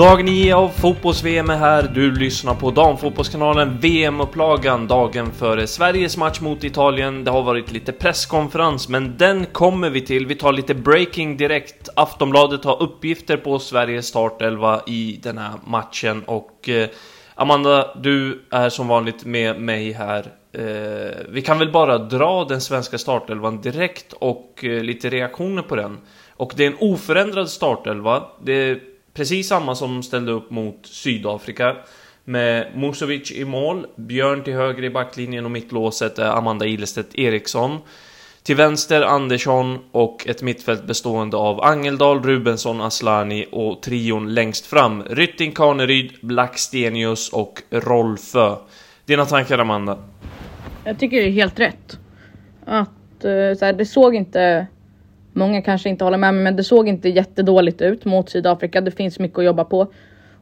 Dag 9 av fotbolls-VM är här. Du lyssnar på Damfotbollskanalen VM-upplagan dagen före Sveriges match mot Italien. Det har varit lite presskonferens, men den kommer vi till. Vi tar lite breaking direkt. Aftonbladet har uppgifter på Sveriges startelva i den här matchen och eh, Amanda, du är som vanligt med mig här. Eh, vi kan väl bara dra den svenska startelvan direkt och eh, lite reaktioner på den. Och det är en oförändrad startelva. Det är precis samma som ställde upp mot Sydafrika. Med Musovic i mål, Björn till höger i backlinjen och mittlåset är Amanda Ilestedt Eriksson. Till vänster Andersson och ett mittfält bestående av Angeldal, Rubensson, Aslani och trion längst fram. Rytting, Kaneryd, Blackstenius och Rolfö. Dina tankar Amanda? Jag tycker det är helt rätt. Att eh, så här, det såg inte, många kanske inte håller med mig, men det såg inte jättedåligt ut mot Sydafrika. Det finns mycket att jobba på.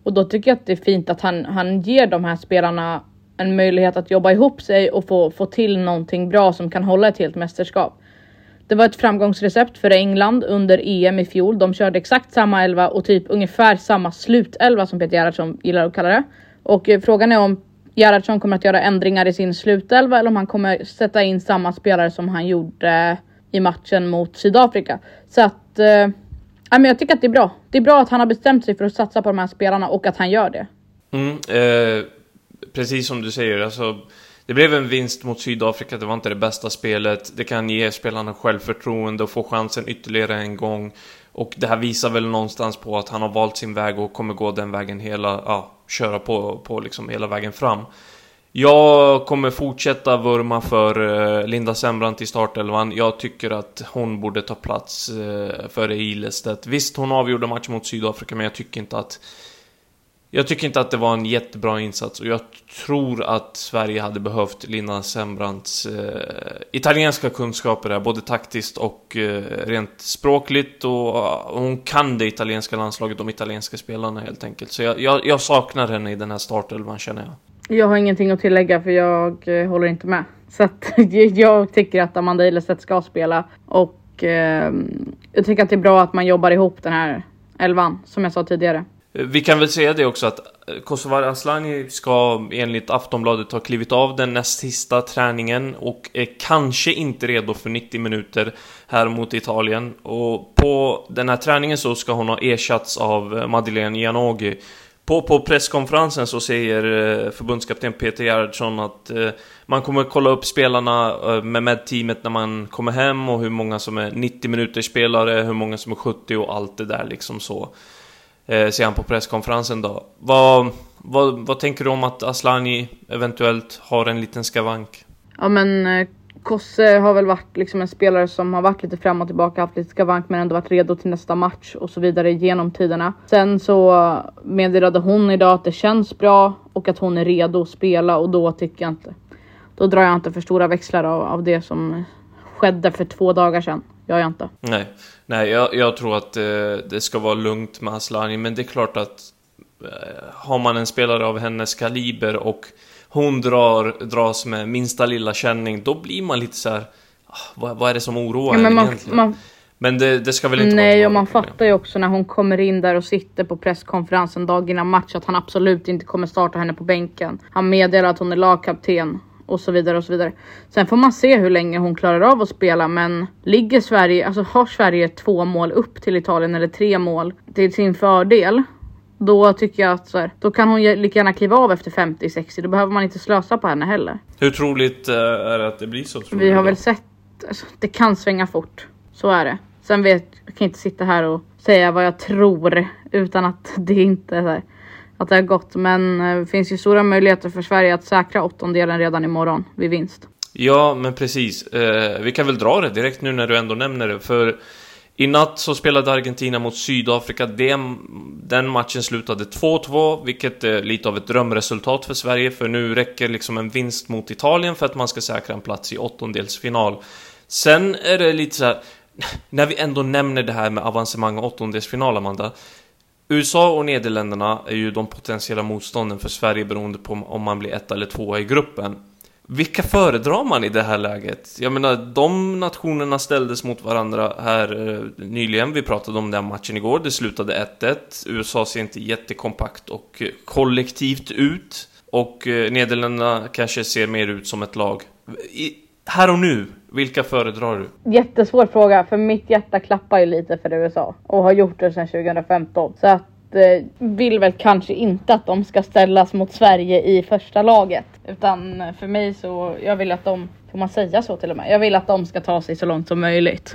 Och då tycker jag att det är fint att han, han ger de här spelarna en möjlighet att jobba ihop sig och få, få till någonting bra som kan hålla ett helt mästerskap. Det var ett framgångsrecept för England under EM i fjol. De körde exakt samma elva och typ ungefär samma slutelva som Peter Gerhardsson gillar att kalla det. Och eh, frågan är om Gerhardsson kommer att göra ändringar i sin slutelva eller om han kommer sätta in samma spelare som han gjorde i matchen mot Sydafrika. Så att, eh, men jag tycker att det är bra. Det är bra att han har bestämt sig för att satsa på de här spelarna och att han gör det. Mm, eh, precis som du säger, alltså det blev en vinst mot Sydafrika, det var inte det bästa spelet. Det kan ge spelarna självförtroende och få chansen ytterligare en gång. Och det här visar väl någonstans på att han har valt sin väg och kommer gå den vägen hela, ja, köra på, på liksom hela vägen fram. Jag kommer fortsätta vurma för eh, Linda Sembrant i startelvan. Jag tycker att hon borde ta plats eh, före Ilestedt. Visst, hon avgjorde matchen mot Sydafrika, men jag tycker inte att jag tycker inte att det var en jättebra insats och jag tror att Sverige hade behövt Linda Sembrants eh, italienska kunskaper där, både taktiskt och eh, rent språkligt och, och hon kan det italienska landslaget, de italienska spelarna helt enkelt. Så jag, jag, jag saknar henne i den här startelvan känner jag. Jag har ingenting att tillägga för jag eh, håller inte med. Så att jag tycker att Amanda Ilestedt ska spela och eh, jag tycker att det är bra att man jobbar ihop den här elvan som jag sa tidigare. Eh, vi kan väl säga det också att eh, Kosovar Asllani ska enligt Aftonbladet ha klivit av den näst sista träningen och är kanske inte redo för 90 minuter här mot Italien. Och på den här träningen så ska hon ha ersatts av Madeleine Janogy. På, på presskonferensen så säger eh, förbundskapten Peter Gerhardsson att eh, man kommer kolla upp spelarna eh, med med-teamet när man kommer hem och hur många som är 90 minuters spelare, hur många som är 70 och allt det där liksom så säger han på presskonferensen då. Vad, vad, vad tänker du om att Aslani eventuellt har en liten skavank? Ja men Kosse har väl varit liksom en spelare som har varit lite fram och tillbaka, haft lite skavank men ändå varit redo till nästa match och så vidare genom tiderna. Sen så meddelade hon idag att det känns bra och att hon är redo att spela och då tycker jag inte. Då drar jag inte för stora växlar av, av det som skedde för två dagar sedan. Gör jag inte. Nej, Nej jag, jag tror att eh, det ska vara lugnt med Aslani, men det är klart att eh, har man en spelare av hennes kaliber och hon drar, dras med minsta lilla känning, då blir man lite så här, ah, vad, vad är det som oroar Ja, men man, egentligen? man, Men det, det ska väl inte Nej, vara och man fattar ju också när hon kommer in där och sitter på presskonferensen dag innan match att han absolut inte kommer starta henne på bänken. Han meddelar att hon är lagkapten och så vidare och så vidare. Sen får man se hur länge hon klarar av att spela, men ligger Sverige, alltså har Sverige två mål upp till Italien eller tre mål till sin fördel, då tycker jag att så här, då kan hon lika gärna kliva av efter 50-60. Då behöver man inte slösa på henne heller. Hur troligt eh, är det att det blir så? Vi har då? väl sett, alltså, det kan svänga fort. Så är det. Sen vet jag kan inte sitta här och säga vad jag tror utan att det inte är så här, att det har gått. Men eh, det finns ju stora möjligheter för Sverige att säkra åttondelen redan imorgon vid vinst. Ja, men precis. Eh, vi kan väl dra det direkt nu när du ändå nämner det. För i natt så spelade Argentina mot Sydafrika. Den, den matchen slutade 2-2, vilket är lite av ett drömresultat för Sverige. För nu räcker liksom en vinst mot Italien för att man ska säkra en plats i åttondelsfinal. Sen är det lite så här, när vi ändå nämner det här med avancemang och åttondelsfinal, Amanda. USA och Nederländerna är ju de potentiella motstånden för Sverige beroende på om man blir ett eller tvåa i gruppen. Vilka föredrar man i det här läget? Jag menar, de nationerna ställdes mot varandra här eh, nyligen. Vi pratade om den matchen igår. Det slutade 1-1. USA ser inte jättekompakt och kollektivt ut. Och eh, Nederländerna kanske ser mer ut som ett lag. I, här och nu, vilka föredrar du? Jättesvår fråga för mitt hjärta klappar ju lite för USA och har gjort det sedan 2015. Så att eh, vill väl kanske inte att de ska ställas mot Sverige i första laget. Utan för mig så, jag vill att de, får man säga så till och med? Jag vill att de ska ta sig så långt som möjligt.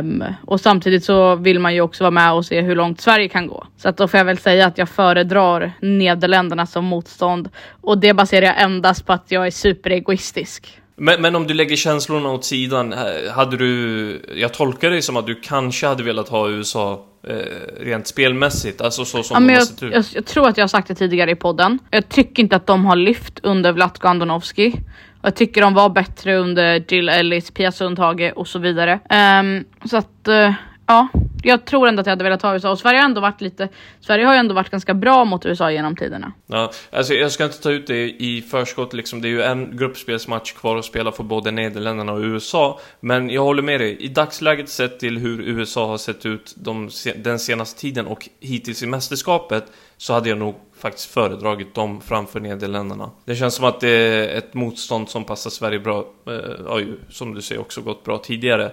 Um, och samtidigt så vill man ju också vara med och se hur långt Sverige kan gå. Så att då får jag väl säga att jag föredrar Nederländerna som motstånd. Och det baserar jag endast på att jag är superegoistisk. Men, men om du lägger känslorna åt sidan, eh, hade du... Jag tolkar det som att du kanske hade velat ha USA eh, rent spelmässigt, alltså så som Ja, de men har jag, sett ut. jag, jag tror att jag har sagt det tidigare i podden. Jag tycker inte att de har lyft under Vlatko Andonovski. Jag tycker de var bättre under Jill Ellis, Pia Sundhage och så vidare. Ehm, så att eh, ja, jag tror ändå att jag hade velat ha USA och Sverige har ändå varit lite. Sverige har ju ändå varit ganska bra mot USA genom tiderna. Ja, alltså jag ska inte ta ut det i förskott liksom. Det är ju en gruppspelsmatch kvar att spela för både Nederländerna och USA. Men jag håller med dig. I dagsläget sett till hur USA har sett ut de, den senaste tiden och hittills i mästerskapet så hade jag nog faktiskt föredragit dem framför Nederländerna. Det känns som att det är ett motstånd som passar Sverige bra. Eh, har ju, som du säger, också gått bra tidigare.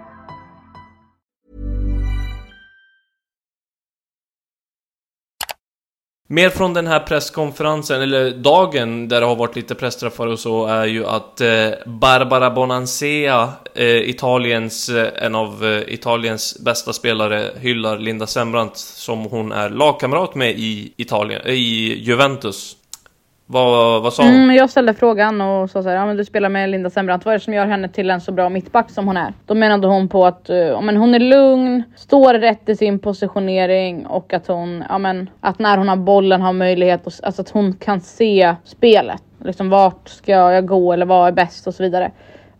Mer från den här presskonferensen, eller dagen där det har varit lite pressträffar och så, är ju att eh, Barbara Bonansea, eh, Italiens, eh, en av Italiens bästa spelare, hyllar Linda Sembrant som hon är lagkamrat med i Italien, i Juventus. Vad, vad sa hon? Mm, jag ställde frågan och sa så här, ja men du spelar med Linda Sembrant, vad är det som gör henne till en så bra mittback som hon är? Då menade hon på att eh, ja, men hon är lugn, står rätt i sin positionering och att hon, ja men att när hon har bollen har möjlighet, att, alltså att hon kan se spelet. Liksom vart ska jag gå eller vad är bäst och så vidare.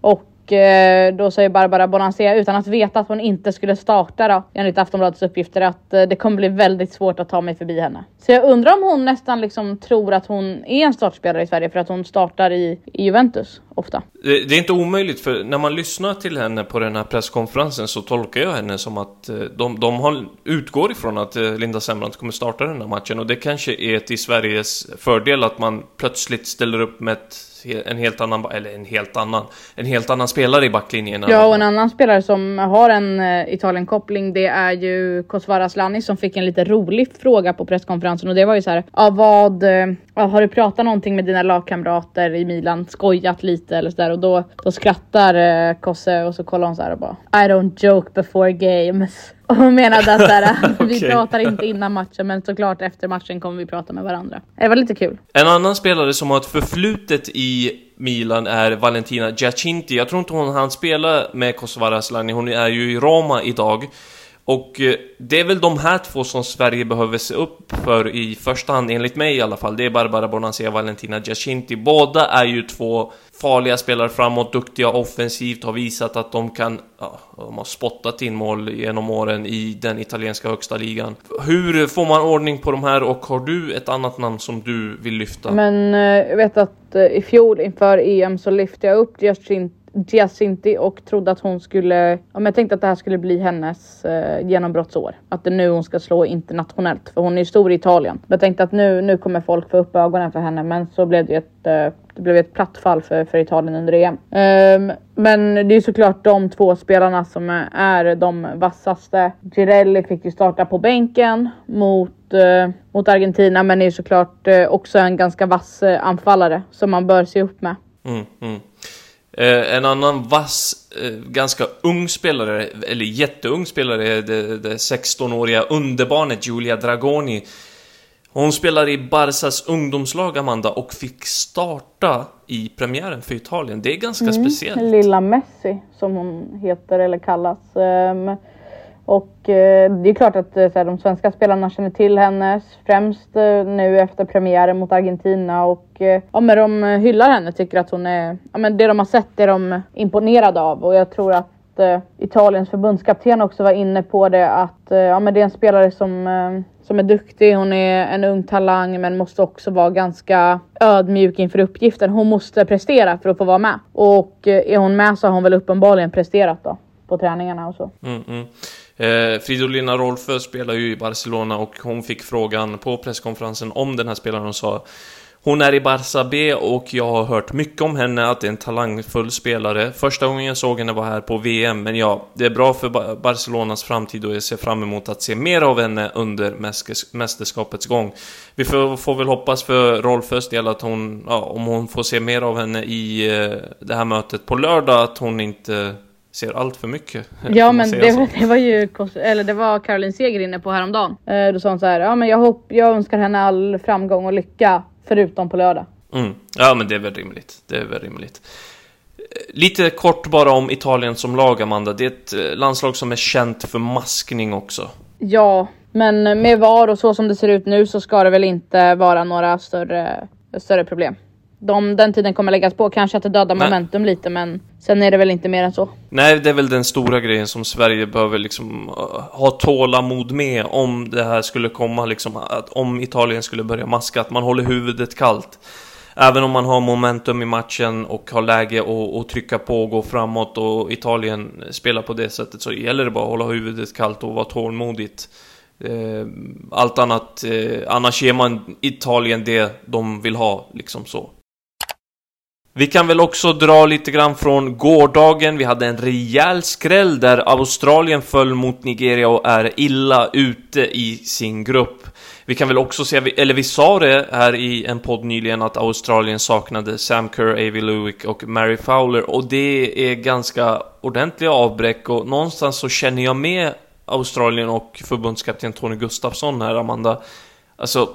Och Eh, då säger Barbara Bonansea utan att veta att hon inte skulle starta då, enligt Aftonbladets uppgifter, att eh, det kommer bli väldigt svårt att ta mig förbi henne. Så jag undrar om hon nästan liksom tror att hon är en startspelare i Sverige för att hon startar i, i Juventus ofta. Det, det, är inte omöjligt, för när man lyssnar till henne på den här presskonferensen så tolkar jag henne som att eh, de, de har, utgår ifrån att eh, Linda Sembrant kommer starta den här matchen och det kanske är till Sveriges fördel att man plötsligt ställer upp med ett en helt annan, eller en helt annan, en helt annan spelare i backlinjen. Ja, och en annan spelare som har en uh, Italien-koppling, det är ju Kosovare Asllani som fick en lite rolig fråga på presskonferensen och det var ju så här, ja vad, uh, har du pratat någonting med dina lagkamrater i Milan, skojat lite eller sådär och då, då skrattar uh, Kosse och så kollar hon så här och bara I don't joke before games. Och hon menade att där, okay. vi pratar inte innan matchen men såklart efter matchen kommer vi prata med varandra. Det var lite kul. En annan spelare som har ett förflutet i Milan är Valentina Giacinti. Jag tror inte hon hann spela med Kosovare Asllani, hon är ju i Roma idag. Och eh, det är väl de här två som Sverige behöver se upp för i första hand, enligt mig i alla fall. Det är Barbara Bonansea och Valentina Giacinti. Båda är ju två farliga spelare framåt, duktiga offensivt, har visat att de kan... Ja, de har spottat in mål genom åren i den italienska högsta ligan. Hur får man ordning på de här och har du ett annat namn som du vill lyfta? Men eh, jag vet att eh, i fjol inför EM så lyfte jag upp Giacinti Giacinti och trodde att hon skulle, om jag tänkte att det här skulle bli hennes eh, genombrottsår. Att det är nu hon ska slå internationellt, för hon är ju stor i Italien. Jag tänkte att nu, nu kommer folk få upp ögonen för henne, men så blev det ju ett, eh, det blev ett platt fall för, för Italien under EM. Um, ehm, men det är såklart de två spelarna som är de vassaste. Girelli fick ju starta på bänken mot, uh, mot Argentina, men är såklart uh, också en ganska vass uh, anfallare som man bör se upp med. Mm, mm. Eh, en annan vass, eh, ganska ung spelare, eller jätteung spelare, är det, det 16-åriga underbarnet Julia Dragoni. Hon spelar i Barsas ungdomslag, Amanda, och fick starta i premiären för Italien. Det är ganska mm, speciellt. Lilla Messi, som hon heter eller kallas. Um, och eh, det är klart att eh, här, de svenska spelarna känner till henne främst eh, nu efter premiären mot Argentina och ja, men de hyllar henne, tycker att hon är, ja, men det de har sett är de imponerade av och jag tror att Eh, Italiens förbundskapten också var inne på det att eh, ja, men det är en spelare som, eh, som är duktig, hon är en ung talang men måste också vara ganska ödmjuk inför uppgiften. Hon måste prestera för att få vara med och är hon med så har hon väl uppenbarligen presterat då på träningarna och så. Mm, mm. Eh, Fridolina Rolfö spelar ju i Barcelona och hon fick frågan på presskonferensen om den här spelaren och sa hon är i Barça B och jag har hört mycket om henne, att det är en talangfull spelare. Första gången jag såg henne var här på VM, men ja, det är bra för Barcelonas framtid och jag ser fram emot att se mer av henne under mästerskapets gång. Vi får, får väl hoppas för Rolfös del att hon, ja, om hon får se mer av henne i eh, det här mötet på lördag, att hon inte ser allt för mycket. Ja men det var, det var ju, eller det var Caroline Seger inne på häromdagen. Eh, då sa hon så här, ja men jag, hopp, jag önskar henne all framgång och lycka förutom på lördag. Mm. Ja men det är väl rimligt. Det är väl rimligt. Lite kort bara om Italien som lag, Amanda. Det är ett eh, landslag som är känt för maskning också. Ja, men med VAR och så som det ser ut nu så ska det väl inte vara några större, större problem de, den tiden kommer läggas på. Kanske att det dödar Nej. momentum lite, men sen är det väl inte mer än så. Nej, det är väl den stora grejen som Sverige behöver liksom uh, ha tålamod med om det här skulle komma, liksom att om Italien skulle börja maska, att man håller huvudet kallt. Även om man har momentum i matchen och har läge att trycka på och gå framåt och Italien spelar på det sättet så gäller det bara att hålla huvudet kallt och vara tålmodigt. Eh, allt annat, eh, annars ger man Italien det de vill ha, liksom så. Vi kan väl också dra lite grann från gårdagen. Vi hade en rejäl skräll där Australien föll mot Nigeria och är illa ute i sin grupp. Vi kan väl också se, eller vi sa det här i en podd nyligen att Australien saknade Sam Kerr, Avi Lewick och Mary Fowler och det är ganska ordentliga avbräck och någonstans så känner jag med Australien och förbundskapten Tony Gustafsson här, Amanda. Alltså,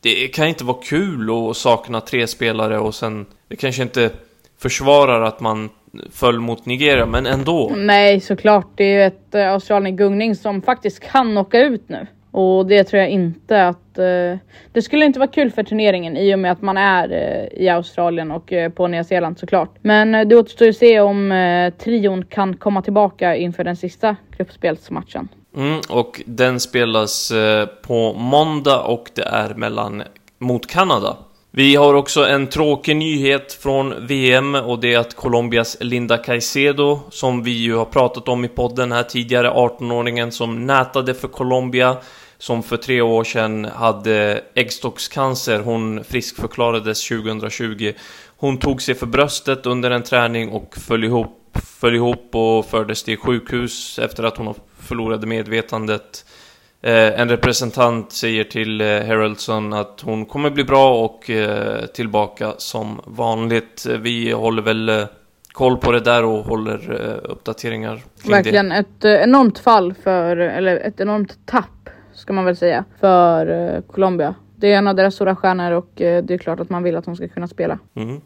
det kan inte vara kul att sakna tre spelare och sen det kanske inte försvarar att man föll mot Nigeria, men ändå. Nej, såklart. Det är ju ett äh, Australien gungning som faktiskt kan åka ut nu. Och det tror jag inte att... Eh, det skulle inte vara kul för turneringen i och med att man är eh, i Australien och eh, på Nya Zeeland såklart. Men eh, det återstår ju att se om eh, trion kan komma tillbaka inför den sista gruppspelsmatchen. Mm, och den spelas eh, på måndag och det är mellan mot Kanada. Vi har också en tråkig nyhet från VM och det är att Colombias Linda Caicedo, som vi ju har pratat om i podden här tidigare, 18-åringen som nätade för Colombia, som för tre år sedan hade äggstockscancer. Hon friskförklarades 2020. Hon tog sig för bröstet under en träning och föll ihop, föll ihop och fördes till sjukhus efter att hon förlorade medvetandet. Eh, en representant säger till eh, Heraldson att hon kommer bli bra och eh, tillbaka som vanligt. Vi håller väl koll på det där och håller uppdateringar Verkligen det. ett enormt fall för, eller ett enormt tapp ska man väl säga, för Colombia. Det är en av deras stora stjärnor och det är klart att man vill att hon ska kunna spela. Mm.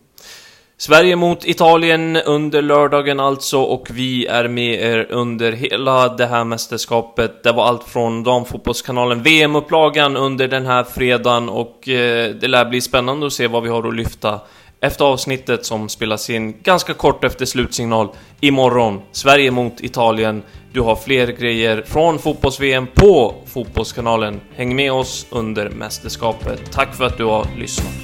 Sverige mot Italien under lördagen alltså och vi är med er under hela det här mästerskapet. Det var allt från damfotbollskanalen VM-upplagan under den här fredagen och eh, det lär bli spännande att se vad vi har att lyfta efter avsnittet som spelas in ganska kort efter slutsignal imorgon. Sverige mot Italien. Du har fler grejer från fotbolls-VM på Fotbollskanalen. Häng med oss under mästerskapet. Tack för att du har lyssnat.